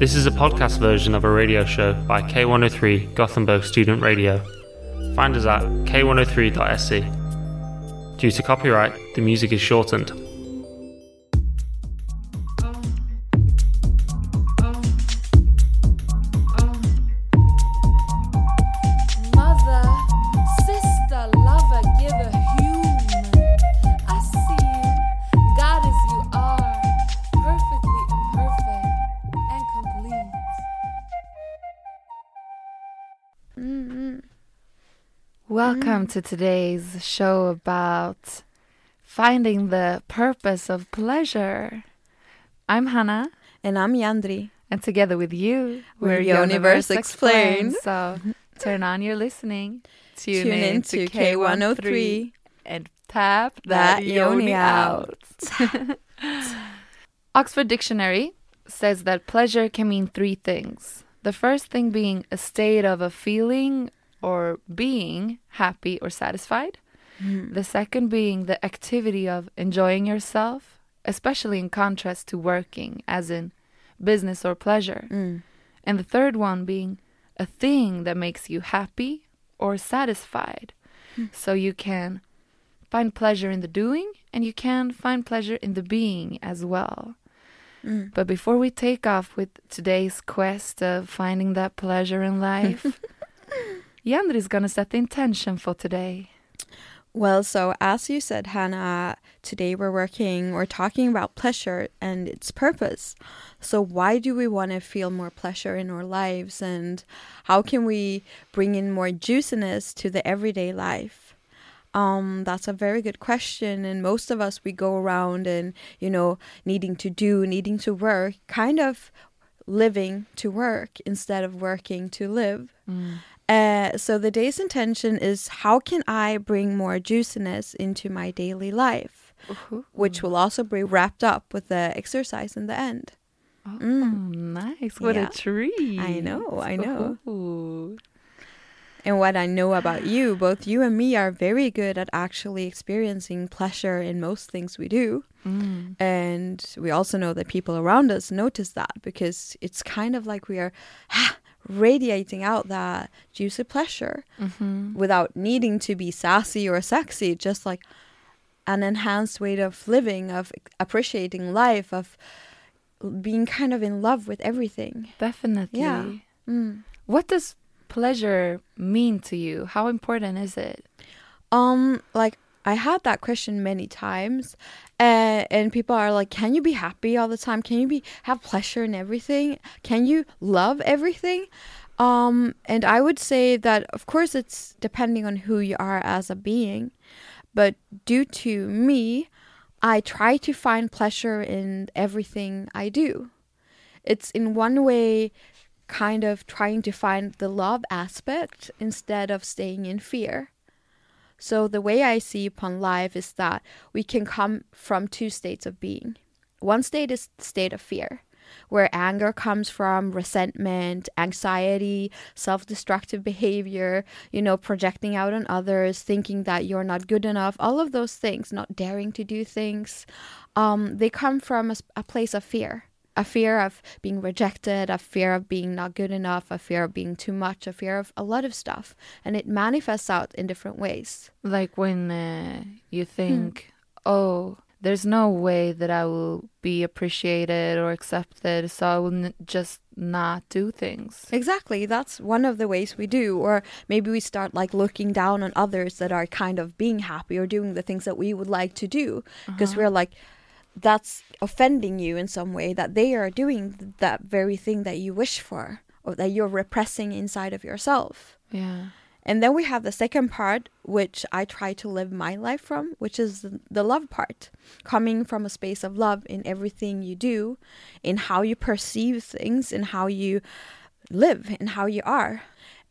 This is a podcast version of a radio show by K103 Gothenburg Student Radio. Find us at k103.se. Due to copyright, the music is shortened. Welcome to today's show about finding the purpose of pleasure. I'm Hannah, And I'm Yandri. and together with you, We're Universe Explained. So turn on your listening, tune, Tune in in to to K103, K103 and tap that, That yoni out. Oxford Dictionary says that pleasure can mean three things. The first thing being a state of a feeling or being happy or satisfied. The second being the activity of enjoying yourself, especially in contrast to working, as in business or pleasure. Mm. And the third one being a thing that makes you happy or satisfied. So you can find pleasure in the doing and you can find pleasure in the being as well. Mm. But before we take off with today's quest of finding that pleasure in life, Yandri is going to set the intention for today. Well, so as you said, Hannah, today we're working or talking about pleasure and its purpose. So, why do we want to feel more pleasure in our lives and how can we bring in more juiciness to the everyday life? Um, that's a very good question. And most of us, we go around and, you know, needing to do, needing to work, kind of living to work instead of working to live. Uh, so the day's intention is how can I bring more juiciness into my daily life, which will also be wrapped up with the exercise in the end. Oh, Mm. nice. What Yeah. a treat. I know, I know. Ooh. And what I know about you, both you and me are very good at actually experiencing pleasure in most things we do. Mm. And we also know that people around us notice that because it's kind of like we are radiating out that juicy pleasure Mhm. without needing to be sassy or sexy, just like an enhanced way of living, of appreciating life, of being kind of in love with everything. Definitely. Yeah. Mm. What does pleasure mean to you? How important is it? Um, like I had that question many times, uh, and people are like, "Can you be happy all the time? Can you be have pleasure in everything? Can you love everything?" Um, and I would say that, of course, it's depending on who you are as a being, but due to me, I try to find pleasure in everything I do. It's in one way kind of trying to find the love aspect instead of staying in fear. So the way I see upon life is that we can come from two states of being. One state is state of fear, where anger comes from resentment, anxiety, self-destructive behavior, you know, projecting out on others, thinking that you're not good enough, all of those things, not daring to do things. Um, they come from a place of fear. A fear of being rejected, a fear of being not good enough, a fear of being too much, a fear of a lot of stuff. And it manifests out in different ways. Like when uh, you think, oh, there's no way that I will be appreciated or accepted, so I will n- just not do things. Exactly. That's one of the ways we do. Or maybe we start like looking down on others that are kind of being happy or doing the things that we would like to do because we're like, that's offending you in some way that they are doing that very thing that you wish for or that you're repressing inside of yourself. Yeah. And then we have the second part, which I try to live my life from, which is the- love part, coming from a space of love in everything you do, in how you perceive things, in how you live, in how you are.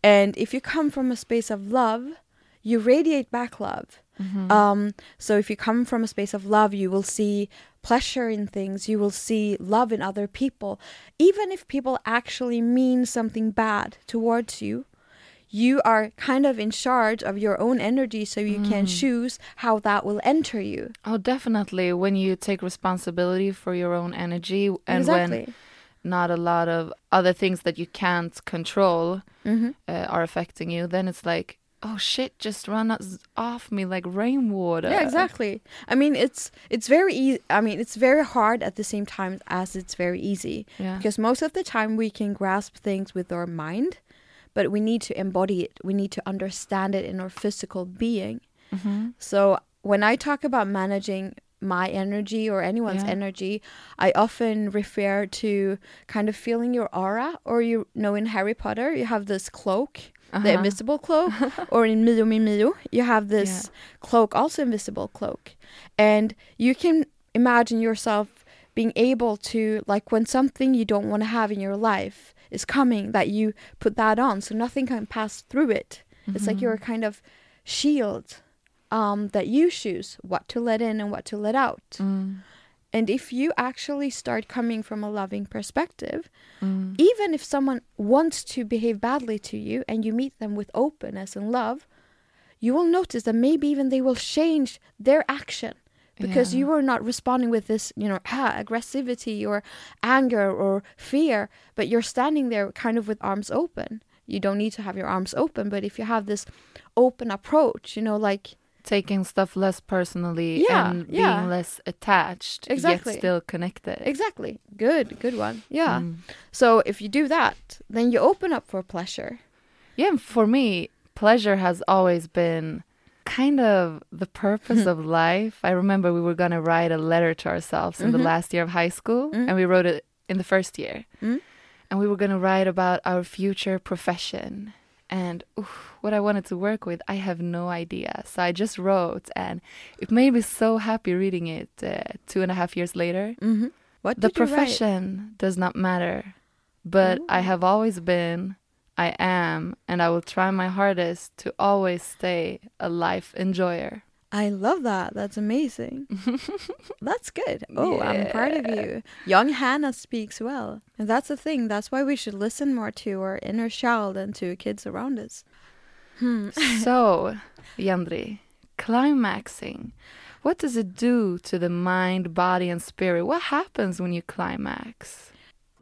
And if you come from a space of love, you radiate back love. Um, so if you come from a space of love, you will see pleasure in things, you will see love in other people. Even if people actually mean something bad towards you, you are kind of in charge of your own energy so you can choose how that will enter you. Oh, definitely. When you take responsibility for your own energy and exactly. not a lot of other things that you can't control Mhm. uh, are affecting you, then it's like, oh shit, just run us- off me like rainwater. Yeah, exactly. I mean, it's it's very easy. I mean, it's very hard at the same time as it's very easy. Yeah. Because most of the time we can grasp things with our mind, but we need to embody it. We need to understand it in our physical being. Mhm. So when I talk about managing my energy or anyone's Yeah. energy, I often refer to kind of feeling your aura, or you know, in Harry Potter, you have this cloak, the Uh-huh. invisible cloak, or in Mio min Mio, you have this cloak, also invisible cloak, and you can imagine yourself being able to, like, when something you don't want to have in your life is coming, that you put that on, so nothing can pass through it. It's like you're a kind of shield um, that you choose what to let in and what to let out. Mm. And if you actually start coming from a loving perspective, Mm. even if someone wants to behave badly to you and you meet them with openness and love, you will notice that maybe even they will change their action because Yeah. you are not responding with this, you know, ah, aggressivity or anger or fear, but you're standing there kind of with arms open. You don't need to have your arms open, but if you have this open approach, you know, like Taking stuff less personally Yeah, and yeah. being less attached, Exactly. yet still connected. exactly, good, good one. Yeah. Mm. So if you do that, then you open up for pleasure. Yeah, for me, pleasure has always been kind of the purpose of life. I remember we were going to write a letter to ourselves in the Mhm. last year of high school, Mm. and we wrote it in the first year. Mm. And we were going to write about our future profession. And oof, what I wanted to work with, I have no idea. So I just wrote, and it made me so happy reading it uh, two and a half years later. Mm-hmm. What The did you write? profession does not matter, but I have always been, I am, and I will try my hardest to always stay a life enjoyer. I love that. That's amazing. that's good. Oh, I'm proud of you. Young Hannah speaks well. And that's the thing. That's why we should listen more to our inner child and to kids around us. Hmm. so, Yandri, climaxing. What does it do to the mind, body, and spirit? What happens when you climax?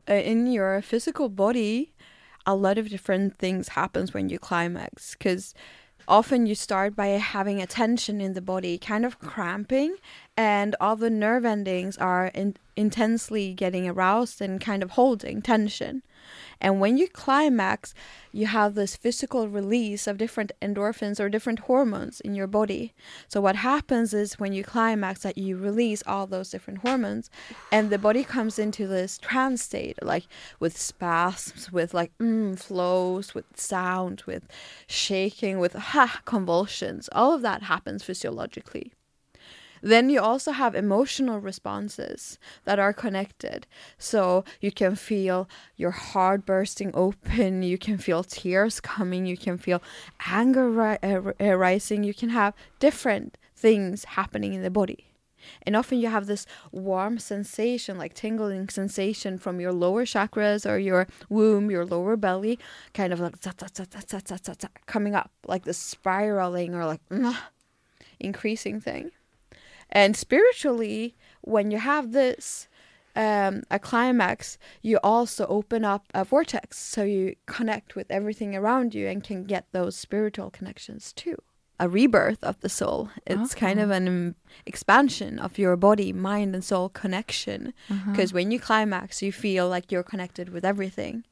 Uh, in your physical body, a lot of different things happens when you climax because often you start by having a tension in the body, kind of cramping, and all the nerve endings are in- intensely getting aroused and kind of holding tension. And when you climax, you have this physical release of different endorphins or different hormones in your body. So what happens is when you climax that you release all those different hormones and the body comes into this trance state like with spasms, with like mm, flows, with sound, with shaking, with ha convulsions. All of that happens physiologically. Then you also have emotional responses that are connected. So you can feel your heart bursting open, you can feel tears coming, you can feel anger ri- uh, uh, rising, you can have different things happening in the body. And often you have this warm sensation, like tingling sensation from your lower chakras or your womb, your lower belly, kind of like coming up, like the spiraling or like increasing thing. And spiritually, when you have this, um, a climax, you also open up a vortex. So you connect with everything around you and can get those spiritual connections too. A rebirth of the soul. It's kind of an um, expansion of your body, mind, and soul connection. Because when you climax, you feel like you're connected with everything.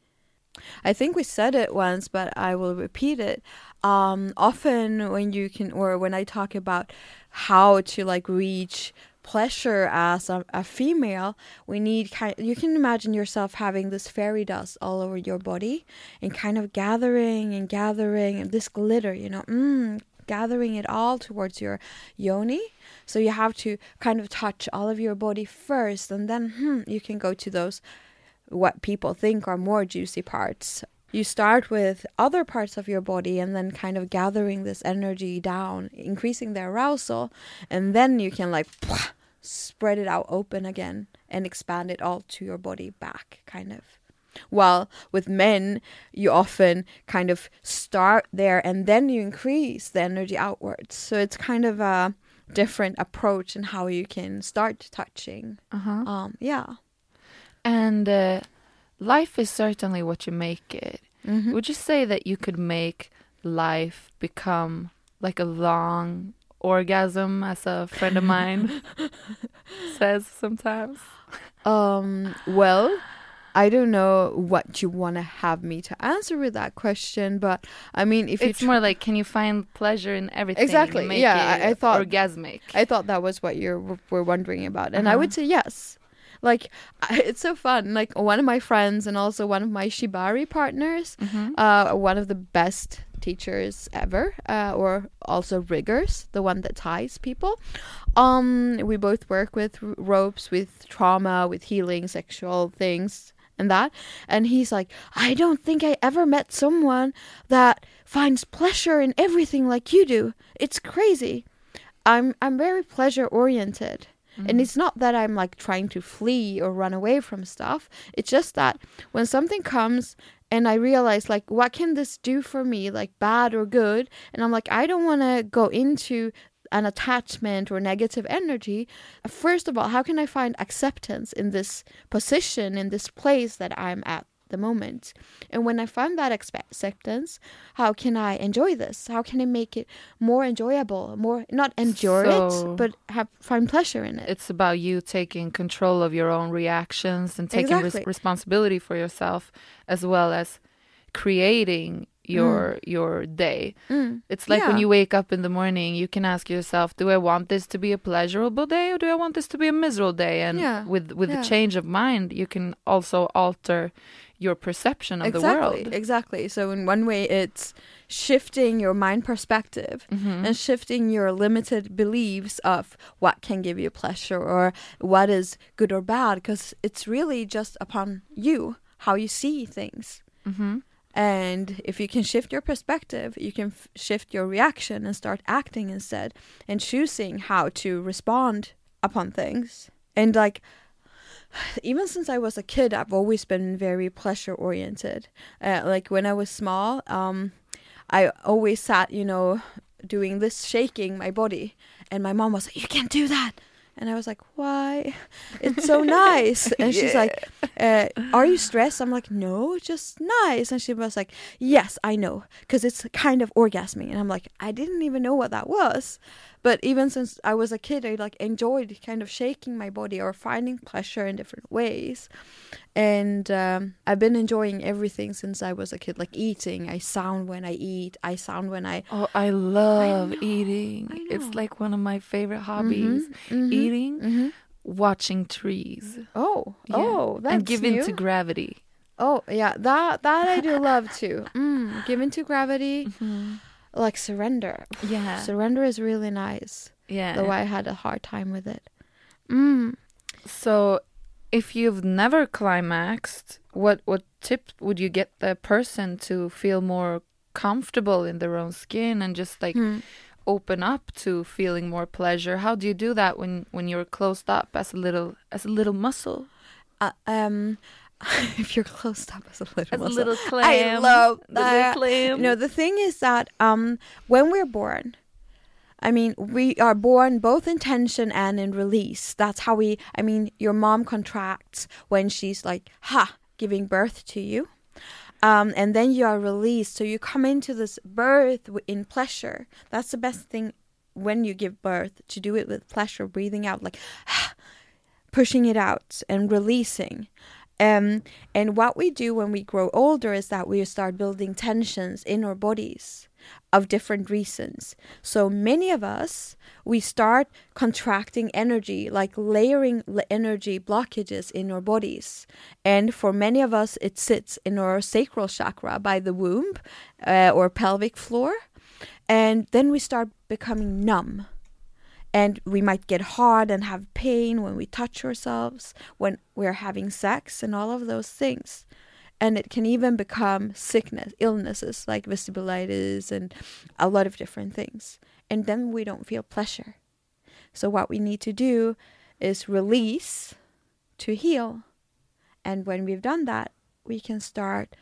I think we said it once, but I will repeat it. Um, often when you can, or when I talk about how to like reach pleasure as a, a female, we need kind. You can imagine yourself having this fairy dust all over your body, and kind of gathering and gathering, and this glitter, you know, mm, gathering it all towards your yoni. So you have to kind of touch all of your body first, and then hmm, you can go to those what people think are more juicy parts. You start with other parts of your body and then kind of gathering this energy down, increasing the arousal, and then you can like spread it out open again and expand it all to your body back, kind of. While with men, you often kind of start there and then you increase the energy outwards. So it's kind of a different approach in how you can start touching. Uh huh. Um, yeah. And uh, life is certainly what you make it. Mhm. Would you say that you could make life become like a long orgasm, as a friend of mine says sometimes? Um, well, I don't know what you want to have me to answer with that question, but I mean, if it's you more like, can you find pleasure in everything? Exactly, make yeah, I- it I thought- orgasmic. I thought that was what you were wondering about, and I Uh-huh. would say yes. Like it's so fun. Like one of my friends and also one of my shibari partners, Mhm. uh, one of the best teachers ever, uh, or also riggers, the one that ties people. Um, we both work with r- ropes, with trauma, with healing, sexual things, and that. And he's like, I don't think I ever met someone that finds pleasure in everything like you do. It's crazy. I'm I'm very pleasure oriented. And mm. it's not that I'm like trying to flee or run away from stuff. It's just that when something comes and I realize like what can this do for me, like bad or good, and I'm like I don't want to go into an attachment or negative energy. First of all, how can I find acceptance in this position in this place that I'm at the moment? And when I find that acceptance, how can I enjoy this? How can I make it more enjoyable, more not endure So- it, but have find pleasure in it? It's about you taking control of your own reactions and taking res- responsibility for yourself, as well as creating your your day. Mm. It's like when you wake up in the morning, you can ask yourself, "Do I want this to be a pleasurable day, or do I want this to be a miserable day?" And Yeah, with with yeah. the change of mind, you can also alter your perception of exactly, the world. exactly. So in one way, it's shifting your mind perspective Mhm. and shifting your limited beliefs of what can give you pleasure or what is good or bad, because it's really just upon you how you see things. Mhm. And if you can shift your perspective, you can f- shift your reaction and start acting instead and choosing how to respond upon things. And like, even since I was a kid, I've always been very pleasure oriented. Uh, like when I was small, um, I always sat, you know, doing this, shaking my body. And my mom was like, You can't do that. And I was like, Why? It's so nice. And she's like, uh, Are you stressed? I'm like, No, just nice. And she was like, Yes, I know. Because it's kind of orgasming. And I'm like, I didn't even know what that was. But even since I was a kid, I like enjoyed kind of shaking my body or finding pleasure in different ways. And um, I've been enjoying everything since I was a kid, like eating. I sound when I eat. I sound when I Oh, I love eating. I It's like one of my favorite hobbies. Mhm, mhm, Eating, mhm. watching trees. Oh, Yeah. oh, that's and give new. into gravity. Oh, yeah, that that I do love too. Mm, give into gravity, like surrender. Yeah. Surrender is really nice. Yeah. Though I had a hard time with it. Mm. So, if you've never climaxed, what what tip would you get the person to feel more comfortable in their own skin and just like Hmm. Open up to feeling more pleasure? How do you do that when when you're closed up as a little as a little muscle? Uh, um, if you're closed up as a little As a muscle. little I love the little clam. No, the thing is that um, when we're born, I mean, we are born both in tension and in release. That's how we. I mean, your mom contracts when she's like, "Ha," giving birth to you. Um, and then you are released. So you come into this birth in pleasure. That's the best thing when you give birth to do it with pleasure, breathing out like pushing it out and releasing. Um, and what we do when we grow older is that we start building tensions in our bodies of different reasons. So many of us, we start contracting energy, like layering energy blockages in our bodies. And for many of us, it sits in our sacral chakra by the womb uh, or pelvic floor. And then we start becoming numb and we might get hard and have pain when we touch ourselves, when we're having sex, and all of those things. And it can even become sickness, illnesses like vestibulitis and a lot of different things. And then we don't feel pleasure. So, what we need to do is release to heal. And when we've done that, we can start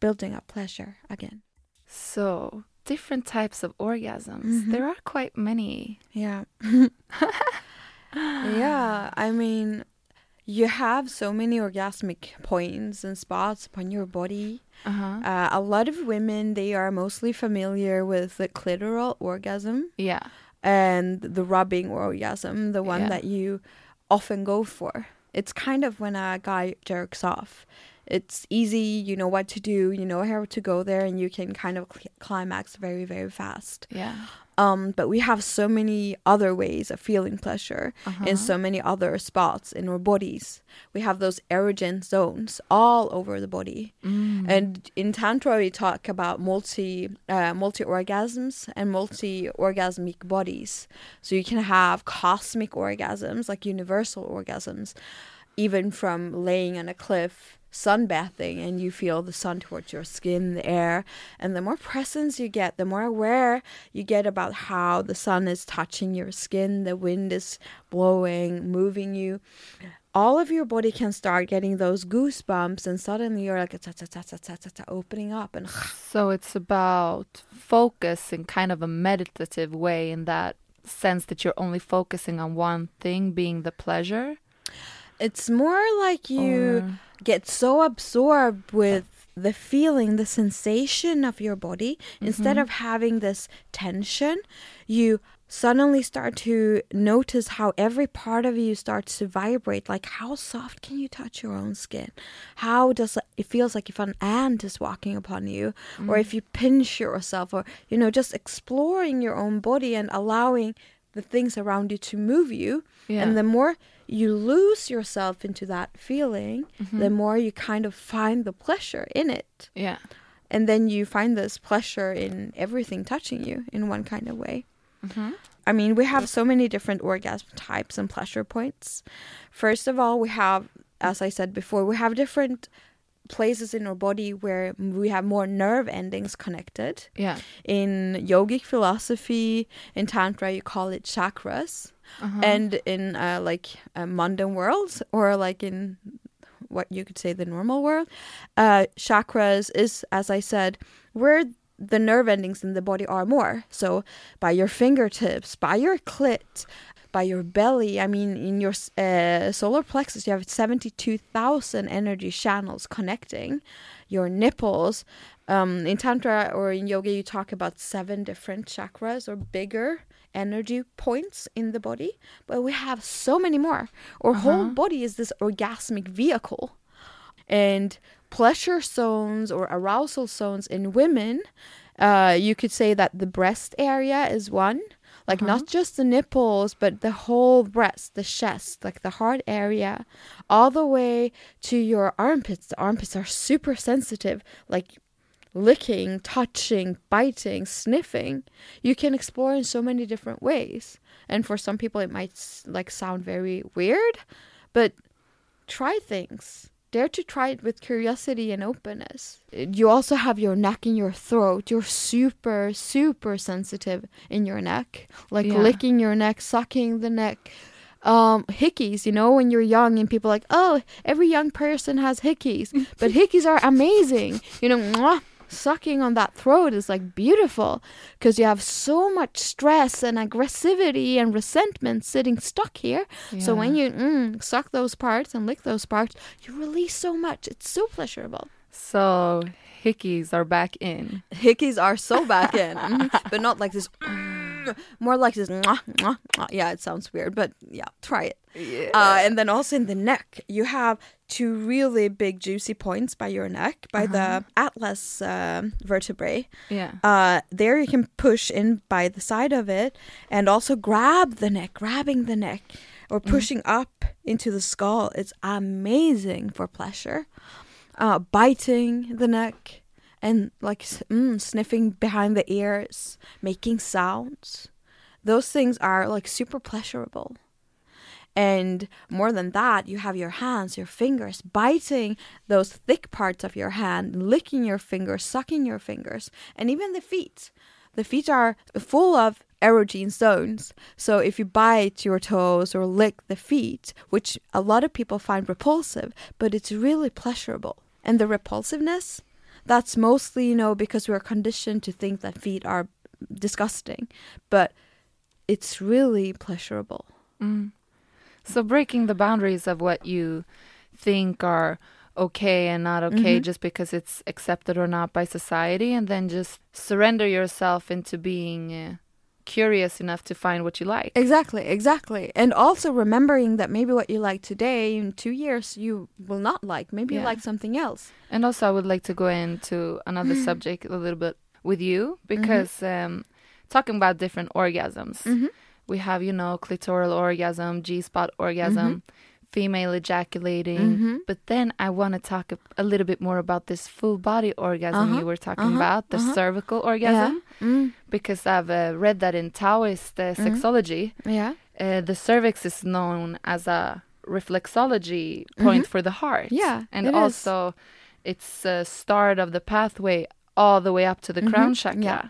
building up pleasure again. So, different types of orgasms. Mhm. There are quite many. Yeah. yeah, I mean, you have so many orgasmic points and spots upon your body. Uh-huh. Uh, a lot of women they are mostly familiar with the clitoral orgasm Yeah. and the rubbing orgasm, the one Yeah. that you often go for. It's kind of when a guy jerks off. It's easy, you know what to do, you know how to go there, and you can kind of cl- climax very, very fast. Yeah. Um, but we have so many other ways of feeling pleasure Uh-huh. in so many other spots in our bodies. We have those erogen zones all over the body. Mm. And in tantra, we talk about multi uh, multi orgasms and multi orgasmic bodies. So you can have cosmic orgasms, like universal orgasms, even from laying on a cliff, sunbathing, and you feel the sun towards your skin, the air. And the more presence you get, the more aware you get about how the sun is touching your skin, the wind is blowing, moving you all of your body can start getting those goosebumps and suddenly you're like ta, ta, ta, ta, ta, ta, ta, opening up and So it's about focus in kind of a meditative way in that sense that you're only focusing on one thing being the pleasure. it's more like you Or- get so absorbed with the feeling the sensation of your body instead mm-hmm. of having this tension you suddenly start to notice how every part of you starts to vibrate. Like how soft can you touch your own skin? How does it, feels like if an ant is walking upon you or if you mm. pinch yourself or you know just exploring your own body and allowing the things around you to move you. Yeah. and the more you lose yourself into that feeling the more you kind of find the pleasure in it Yeah. and then you find this pleasure in everything touching you in one kind of way Mm-hmm. I mean, we have so many different orgasm types and pleasure points. First of all, we have, as I said before, we have different places in our body where we have more nerve endings connected. Yeah. In yogic philosophy, in tantra, you call it chakras, Uh-huh. and in uh, like uh, mundane worlds or like in what you could say the normal world, uh, chakras is, as I said, where the nerve endings in the body are more. So by your fingertips, by your clit, by your belly. I mean, in your uh, solar plexus, you have 72,000 energy channels connecting your nipples. Um, in Tantra or in yoga, you talk about seven different chakras or bigger energy points in the body, but we have so many more. Our whole body is this orgasmic vehicle. And pleasure zones or arousal zones in women, uh, you could say that the breast area is one. Like not just the nipples, but the whole breast, the chest, like the heart area, all the way to your armpits. The armpits are super sensitive, like licking, touching, biting, sniffing. You can explore in so many different ways. And for some people, it might like sound very weird, but try things. Dare to try it with curiosity and openness. You also have your neck and your throat. You're super, super sensitive in your neck, like Yeah. licking your neck, sucking the neck. Um, hickeys, you know, when you're young and people are like, oh, every young person has hickeys, but hickeys are amazing. You know, mwah, sucking on that throat is like beautiful because you have so much stress and aggressivity and resentment sitting stuck here. So when you mm, suck those parts and lick those parts, you release so much. It's so pleasurable. So hickeys are back in. Hickeys are so back in, Mhm. but not like this. mm, More like this. mwah, mwah, mwah. Yeah, it sounds weird, but yeah, try it. Yeah. Uh, and then also in the neck, you have two really big juicy points by your neck, by the atlas um vertebrae. yeah. Uh, there you can push in by the side of it and also grab the neck, grabbing the neck or pushing up into the skull. It's amazing for pleasure. Uh, biting the neck and like mm, sniffing behind the ears, making sounds. Those things are like super pleasurable. And more than that, you have your hands, your fingers, biting those thick parts of your hand, licking your fingers, sucking your fingers, and even the feet. The feet are full of erogen zones. So if you bite your toes or lick the feet, which a lot of people find repulsive, but it's really pleasurable. And the repulsiveness, that's mostly, you know, because we're conditioned to think that feet are disgusting, but it's really pleasurable. Mm. So breaking the boundaries of what you think are okay and not okay Mhm. just because it's accepted or not by society and then just surrender yourself into being uh, curious enough to find what you like. Exactly, exactly. And also remembering that maybe what you like today in two years you will not like. Maybe you like something else. And also, I would like to go into another subject a little bit with you because um, talking about different orgasms, Mhm. We have, you know, clitoral orgasm, G spot orgasm, female ejaculating. Mhm. But then I want to talk a, a little bit more about this full body orgasm Uh-huh, you were talking uh-huh, about, the uh-huh. cervical orgasm, Mm. because I've uh, read that in Taoist uh, sexology, Yeah. uh, the cervix is known as a reflexology point for the heart. Mm-hmm. Yeah, and it is. also it's a start of the pathway all the way up to the crown chakra. Mm-hmm. yeah.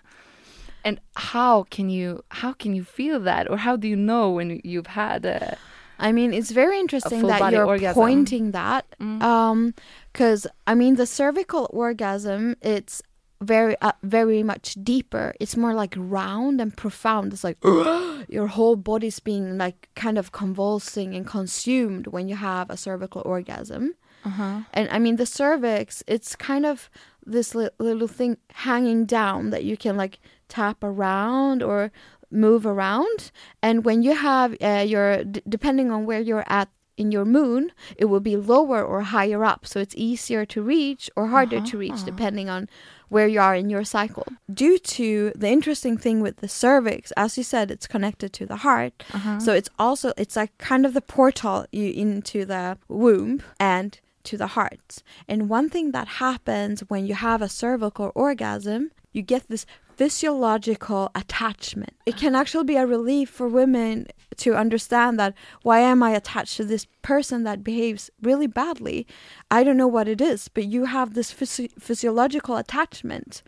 And how can you how can you feel that, or how do you know when you've had a I mean, it's very interesting that you're orgasm. pointing that, Mm. um, because I mean, the cervical orgasm, it's very, uh, very much deeper. It's more like round and profound. It's like your whole body's being like kind of convulsing and consumed when you have a cervical orgasm. uh-huh. And I mean, the cervix, it's kind of this li- little thing hanging down that you can like tap around or move around. And when you have uh, your, d- depending on where you're at in your moon, it will be lower or higher up. So it's easier to reach or harder to reach depending on where you are in your cycle. Due to the interesting thing with the cervix, as you said, it's connected to the heart. So it's also it's like kind of the portal you into the womb and to the heart. And one thing that happens when you have a cervical orgasm, you get this physiological attachment. It can actually be a relief for women to understand that why am I attached to this person that behaves really badly? I don't know what it is, but you have this physi- physiological attachment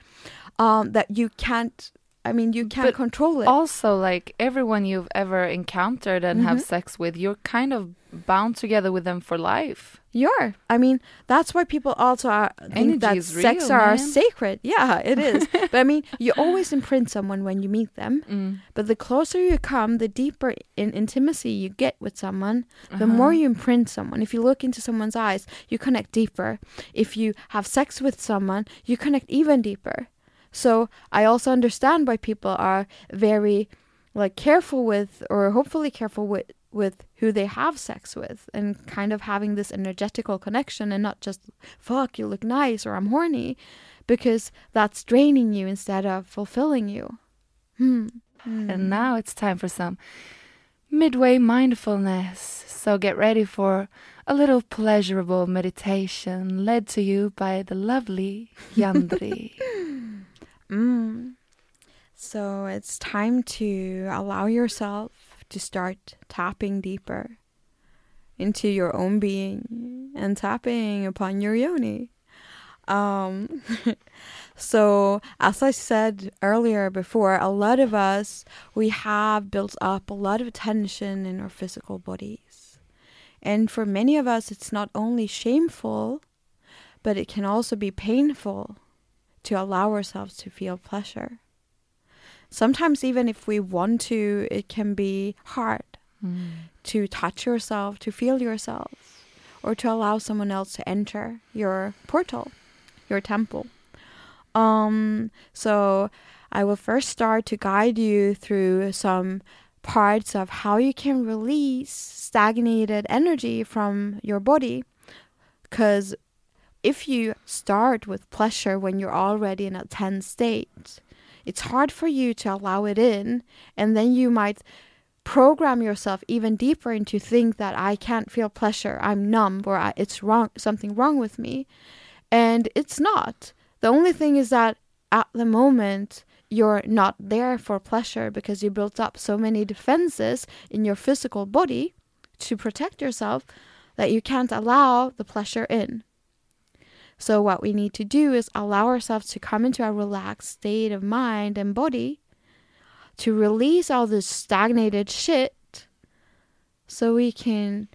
um, that you can't. I mean, you can't But control it. Also, like everyone you've ever encountered and have Mhm. sex with, you're kind of bound together with them for life. You're. I mean, that's why people also are, think Energy that sex real, are man. sacred. Yeah, it is. but I mean, you always imprint someone when you meet them. Mm. But the closer you come, the deeper in intimacy you get with someone, the Uh-huh. more you imprint someone. If you look into someone's eyes, you connect deeper. If you have sex with someone, you connect even deeper. So I also understand why people are very like careful with or hopefully careful with with who they have sex with and kind of having this energetical connection and not just fuck you look nice or I'm horny because that's draining you instead of fulfilling you. Hmm. And now it's time for some midway mindfulness. So get ready for a little pleasurable meditation led to you by the lovely Yandri. Mm. So it's time to allow yourself to start tapping deeper into your own being and tapping upon your yoni. Um, so, as I said earlier before, a lot of us, we have built up a lot of tension in our physical bodies. And for many of us, it's not only shameful, but it can also be painful to allow ourselves to feel pleasure. Sometimes, even if we want to, it can be hard to touch yourself, to feel yourself, or to allow someone else to enter your portal, your temple. Um, so, I will first start to guide you through some parts of how you can release stagnated energy from your body. Because if you start with pleasure when you're already in a tense state, it's hard for you to allow it in, and then you might program yourself even deeper into think that I can't feel pleasure, I'm numb, or I, it's wrong, something wrong with me, and it's not. The only thing is that at the moment you're not there for pleasure because you built up so many defenses in your physical body to protect yourself that you can't allow the pleasure in. So, what we need to do is allow ourselves to come into a relaxed state of mind and body to release all this stagnated shit so we can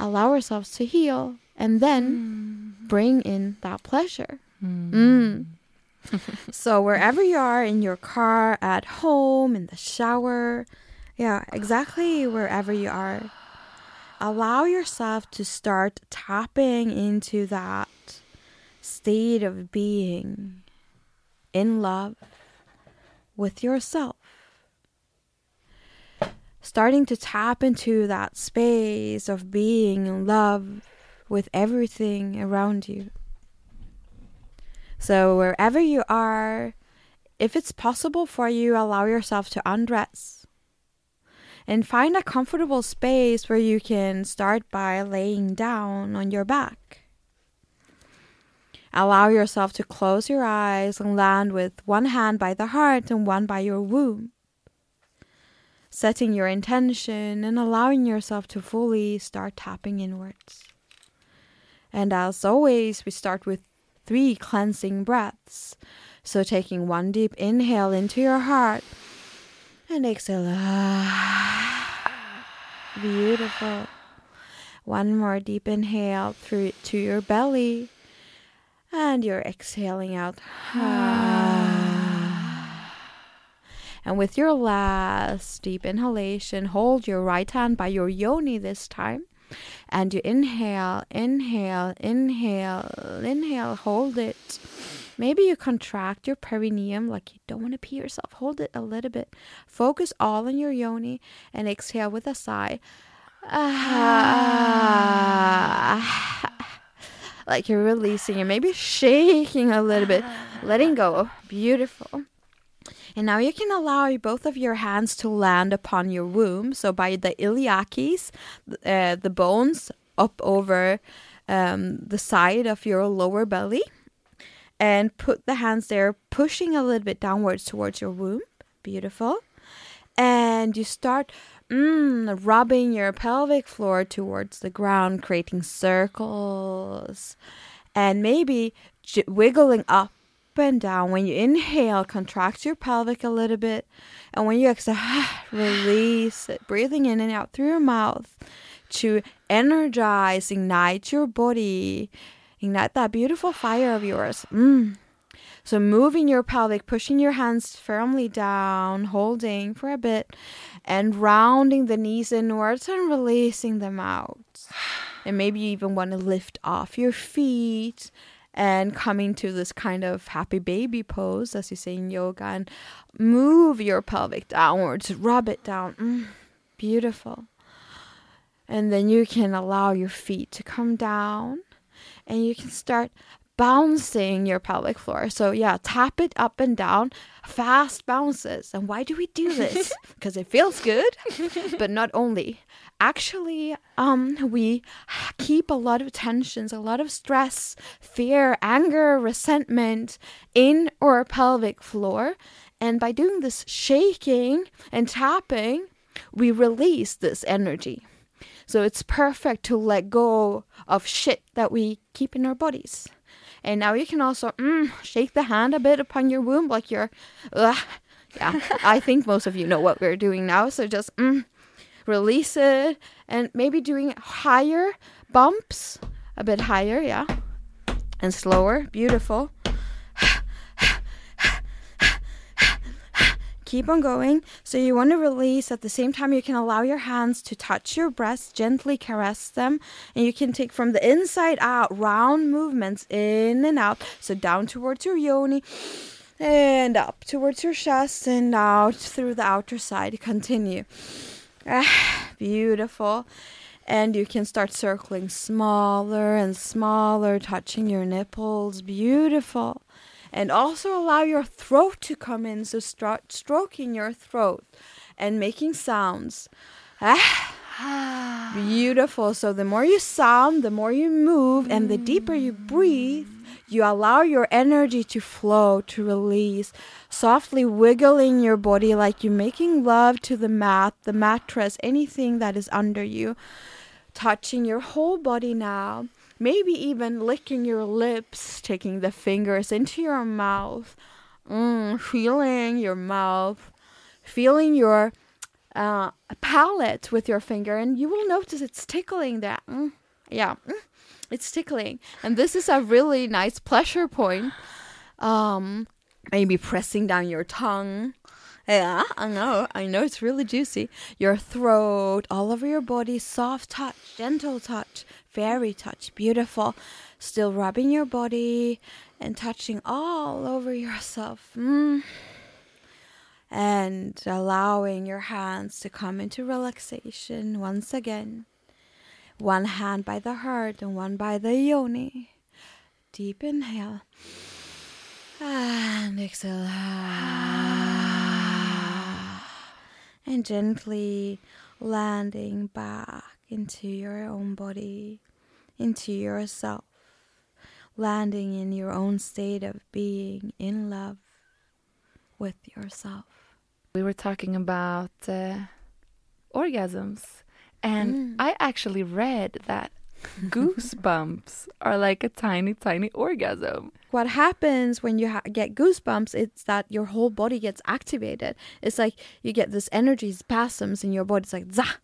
allow ourselves to heal and then bring in that pleasure. Mm. so, wherever you are in your car, at home, in the shower, yeah, exactly wherever you are. allow yourself to start tapping into that state of being in love with yourself. Starting to tap into that space of being in love with everything around you. So, wherever you are, if it's possible for you, allow yourself to undress and find a comfortable space where you can start by laying down on your back. Allow yourself to close your eyes and land with one hand by the heart and one by your womb. Setting your intention and allowing yourself to fully start tapping inwards. And as always, we start with three cleansing breaths. So taking one deep inhale into your heart and exhale. Beautiful. One more deep inhale through to your belly. And you're exhaling out. And with your last deep inhalation, hold your right hand by your yoni this time. And you inhale, inhale, inhale, inhale, hold it. Maybe you contract your perineum like you don't want to pee yourself. Hold it a little bit. Focus all on your yoni and exhale with a sigh. Like you're releasing and maybe shaking a little bit, letting go. Beautiful. And now you can allow both of your hands to land upon your womb. So by the iliacus, uh, the bones up over um, the side of your lower belly. And put the hands there, pushing a little bit downwards towards your womb. Beautiful. And you start mm, rubbing your pelvic floor towards the ground, creating circles. And maybe j- wiggling up and down. When you inhale, contract your pelvic a little bit. And when you exhale, release it. Breathing in and out through your mouth to energize, ignite your body, ignite that beautiful fire of yours. Mm. So, moving your pelvic, pushing your hands firmly down, holding for a bit, and rounding the knees inwards and releasing them out. And maybe you even want to lift off your feet and coming to this kind of happy baby pose, as you say in yoga, and move your pelvic downwards, rub it down. Mm, beautiful. And then you can allow your feet to come down and you can start bouncing your pelvic floor. So, yeah, tap it up and down, fast bounces. And why do we do this? Because it feels good. but not only. Actually, um, we keep a lot of tensions, a lot of stress, fear, anger, resentment in our pelvic floor. And by doing this shaking and tapping, we release this energy. So it's perfect to let go of shit that we keep in our bodies. And now you can also mm, shake the hand a bit upon your womb, like you're, uh, yeah. I think most of you know what we're doing now. So just mm, release it, and maybe doing higher bumps, a bit higher, yeah, and slower. Beautiful. Keep on going. So you want to release at the same time you can allow your hands to touch your breasts, gently caress them, and you can take from the inside out round movements in and out. So down towards your yoni and up towards your chest and out through the outer side. Continue. Ah, beautiful. And you can start circling smaller and smaller, touching your nipples. Beautiful and also allow your throat to come in. So start stroking your throat and making sounds. Beautiful. So the more you sound, the more you move, and the deeper you breathe, you allow your energy to flow, to release, softly wiggling your body like you're making love to the mat, the mattress, anything that is under you. Touching your whole body now maybe even licking your lips, taking the fingers into your mouth, mm, feeling your mouth, feeling your uh, palate with your finger, and you will notice it's tickling that. Mm, yeah, mm, it's tickling, and this is a really nice pleasure point. Um, maybe pressing down your tongue Yeah, I know. I know it's really juicy. Your throat, all over your body, soft touch, gentle touch, fairy touch, beautiful. Still rubbing your body and touching all over yourself. Mm. And allowing your hands to come into relaxation once again. One hand by the heart and one by the yoni. Deep inhale. And exhale. And gently landing back into your own body, into yourself, landing in your own state of being in love with yourself. We were talking about uh, orgasms, and Mm. I actually read that goosebumps are like a tiny, tiny orgasm. What happens when you ha- get goosebumps? It's that your whole body gets activated. It's like you get this energy spasms in your body. It's like zah,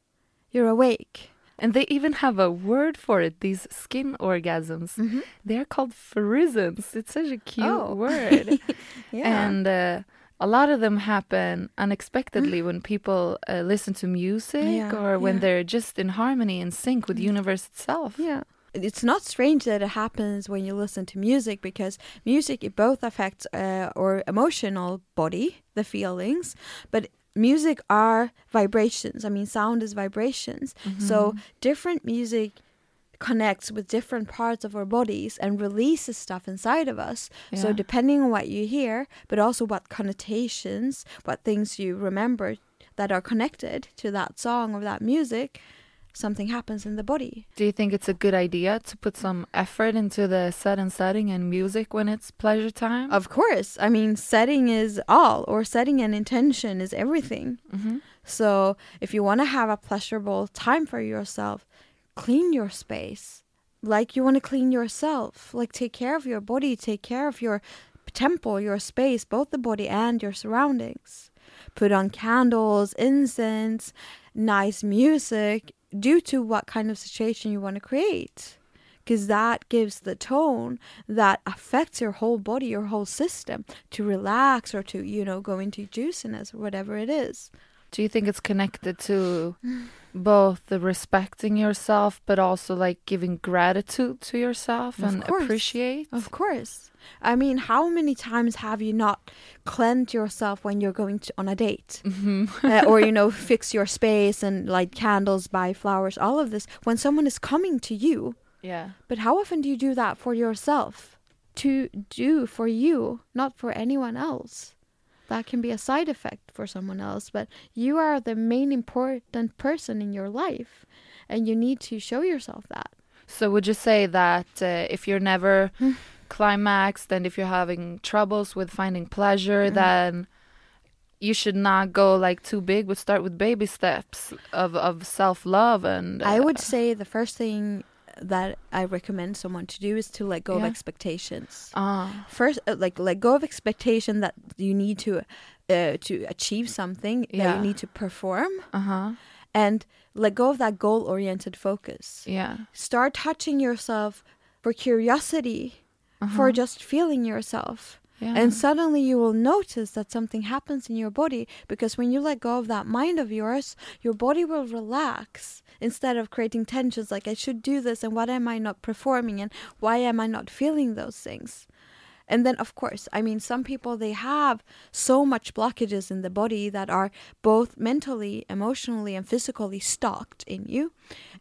you're awake. And they even have a word for it, these skin orgasms. They're called frissons. It's such a cute Oh. word. Yeah. And uh, a lot of them happen unexpectedly when people uh, listen to music Yeah, or when yeah. they're just in harmony and sync with the universe itself. Yeah. It's not strange that it happens when you listen to music because music it both affects uh, our emotional body, the feelings, but music are vibrations. I mean, sound is vibrations. So mm-hmm. different music connects with different parts of our bodies and releases stuff inside of us. So depending on what you hear, but also what connotations, what things you remember that are connected to that song or that music, something happens in the body. Do you think it's a good idea to put some effort into the set and setting and music when it's pleasure time? Of course. I mean, setting is all, or setting and intention is everything. hmm So, if you want to have a pleasurable time for yourself, clean your space like you want to clean yourself. Like, take care of your body, take care of your temple, your space, both the body and your surroundings. Put on candles, incense, nice music, due to what kind of situation you want to create. Because that gives the tone that affects your whole body, your whole system to relax or to, you know, go into juiciness or whatever it is. Do you think it's connected to both the respecting yourself, but also like giving gratitude to yourself Of and course. appreciate? Of course. I mean, how many times have you not cleansed yourself when you're going to, on a date? Mhm. uh, or, you know, fix your space and light candles, buy flowers, all of this when someone is coming to you. Yeah. But how often do you do that for yourself? To do for you, not for anyone else. That can be a side effect for someone else, but you are the main important person in your life, and you need to show yourself that. So would you say that uh, if you're never Hmm. climaxed and if you're having troubles with finding pleasure, Hmm. then you should not go like too big, but start with baby steps of, of self love and I uh, would say the first thing that I recommend someone to do is to let go of expectations. ah First, uh, like let go of expectation that you need to uh, to achieve something that you need to perform, uh huh and let go of that goal oriented focus. yeah Start touching yourself for curiosity, for Uh-huh. just feeling yourself. Yeah And suddenly you will notice that something happens in your body because when you let go of that mind of yours, your body will relax instead of creating tensions like I should do this and what am I not performing and why am I not feeling those things. And then of course, I mean some people they have so much blockages in the body that are both mentally, emotionally and physically stocked in you.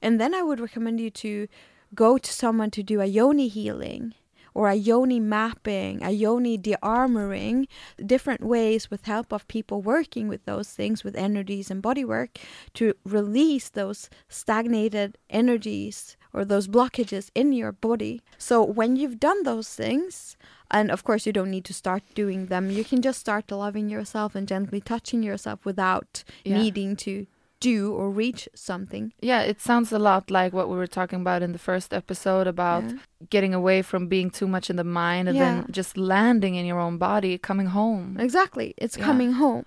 And then I would recommend you to go to someone to do a yoni healing or a yoni mapping, a yoni de-armoring, different ways with help of people working with those things, with energies and body work, to release those stagnated energies or those blockages in your body. So when you've done those things, and of course you don't need to start doing them, you can just start loving yourself and gently touching yourself without Yeah. needing to do or reach something. yeah it sounds a lot like what we were talking about in the first episode about Yeah. getting away from being too much in the mind and Yeah. then just landing in your own body coming home Exactly. It's Yeah. coming home.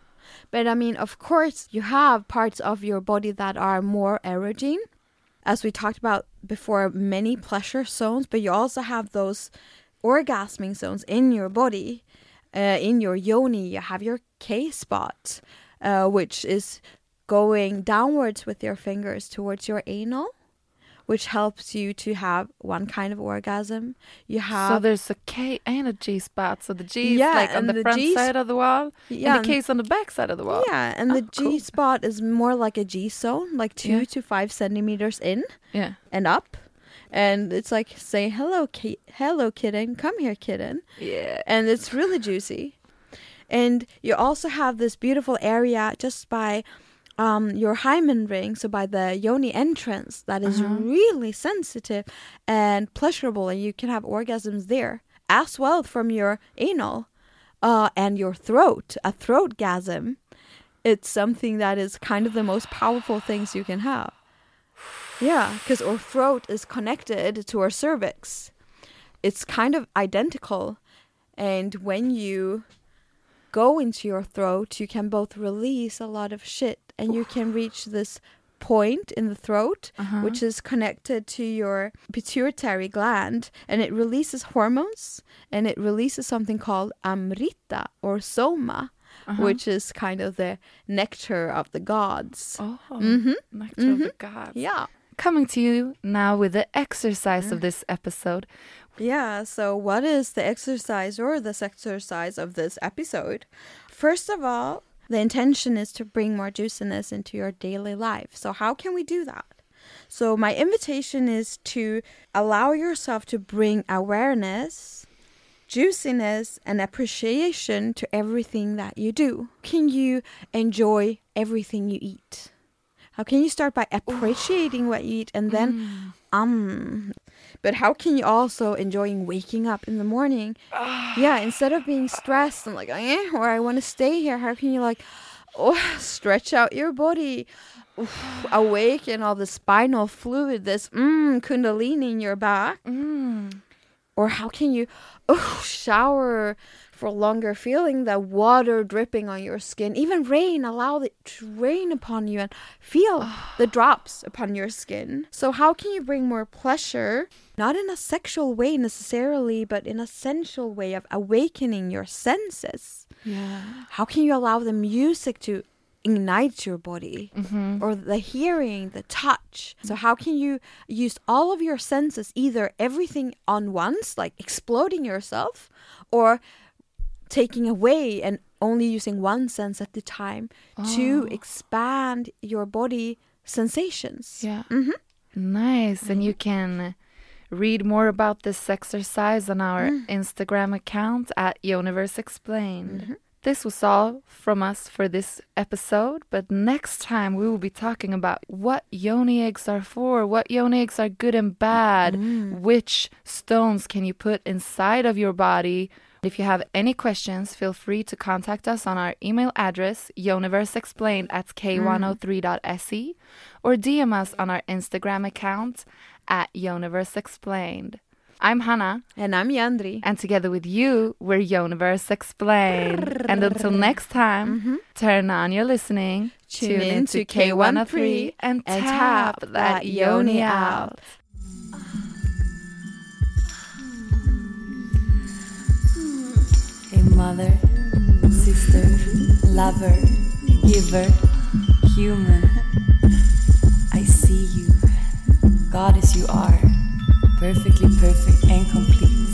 But I mean, of course, you have parts of your body that are more erogene. As we talked about before, many pleasure zones, but you also have those orgasming zones in your body. uh, in your yoni, you have your K spot, uh, which is going downwards with your fingers towards your anal, which helps you to have one kind of orgasm. You have So there's a K and a G spot. So the G is Yeah, like on the, the front G side of the wall, yeah, and the K on the back side of the wall. yeah, and the Oh, cool. G spot is more like a G zone, like two Yeah. to five centimeters in Yeah. and up. And it's like say hello, ki- hello, kitten, come here, kitten. Yeah. and it's really juicy. And you also have this beautiful area just by um, your hymen ring, so by the yoni entrance, that is Uh-huh. really sensitive and pleasurable, and you can have orgasms there as well from your anal uh, and your throat. A throat gasm, it's something that is kind of the most powerful things you can have. Yeah, because our throat is connected to our cervix. It's kind of identical. And when you go into your throat, you can both release a lot of shit and you can reach this point in the throat, Uh-huh. which is connected to your pituitary gland, and it releases hormones and it releases something called amrita or soma, Uh-huh. which is kind of the nectar of the gods. Oh, Mhm. nectar of the gods. Yeah. Coming to you now with the exercise of this episode. Yeah, so what is the exercise or this exercise of this episode? First of all, the intention is to bring more juiciness into your daily life. So, how can we do that? So, my invitation is to allow yourself to bring awareness, juiciness, and appreciation to everything that you do. Can you enjoy everything you eat? How can you start by appreciating what you eat and then um but how can you also enjoying waking up in the morning? Yeah instead of being stressed and like eh, or i want to stay here how can you like oh, stretch out your body? Oof, awaken all the spinal fluid this mm, kundalini in your back. Mm. or how can you oh, shower for longer feeling the water dripping on your skin even rain allow it to rain upon you and feel the drops upon your skin so how can you bring more pleasure not in a sexual way necessarily but in a sensual way of awakening your senses Yeah. how can you allow the music to ignite your body Mm-hmm. or the hearing, the touch. So, how can you use all of your senses, either everything on once, like exploding yourself, or taking away and only using one sense at the time to Oh. expand your body sensations? Yeah. Mhm. Nice. And you can read more about this exercise on our mm. Instagram account at Universe Explained. Mm-hmm. This was all from us for this episode, but next time we will be talking about what yoni eggs are for, what yoni eggs are good and bad, mm. which stones can you put inside of your body. If you have any questions, feel free to contact us on our email address, universeexplained at hmm. k103.se, E, or DM us on our Instagram account at universeexplained. I'm Hannah, And I'm Yandri. and together with you, we're Universe Explained. and until next time, mm-hmm. turn on your listening, Tune in to K103 and, and tap that yoni out. A mother, sister, lover, giver, human. I see you, goddess you are, perfectly perfect and complete.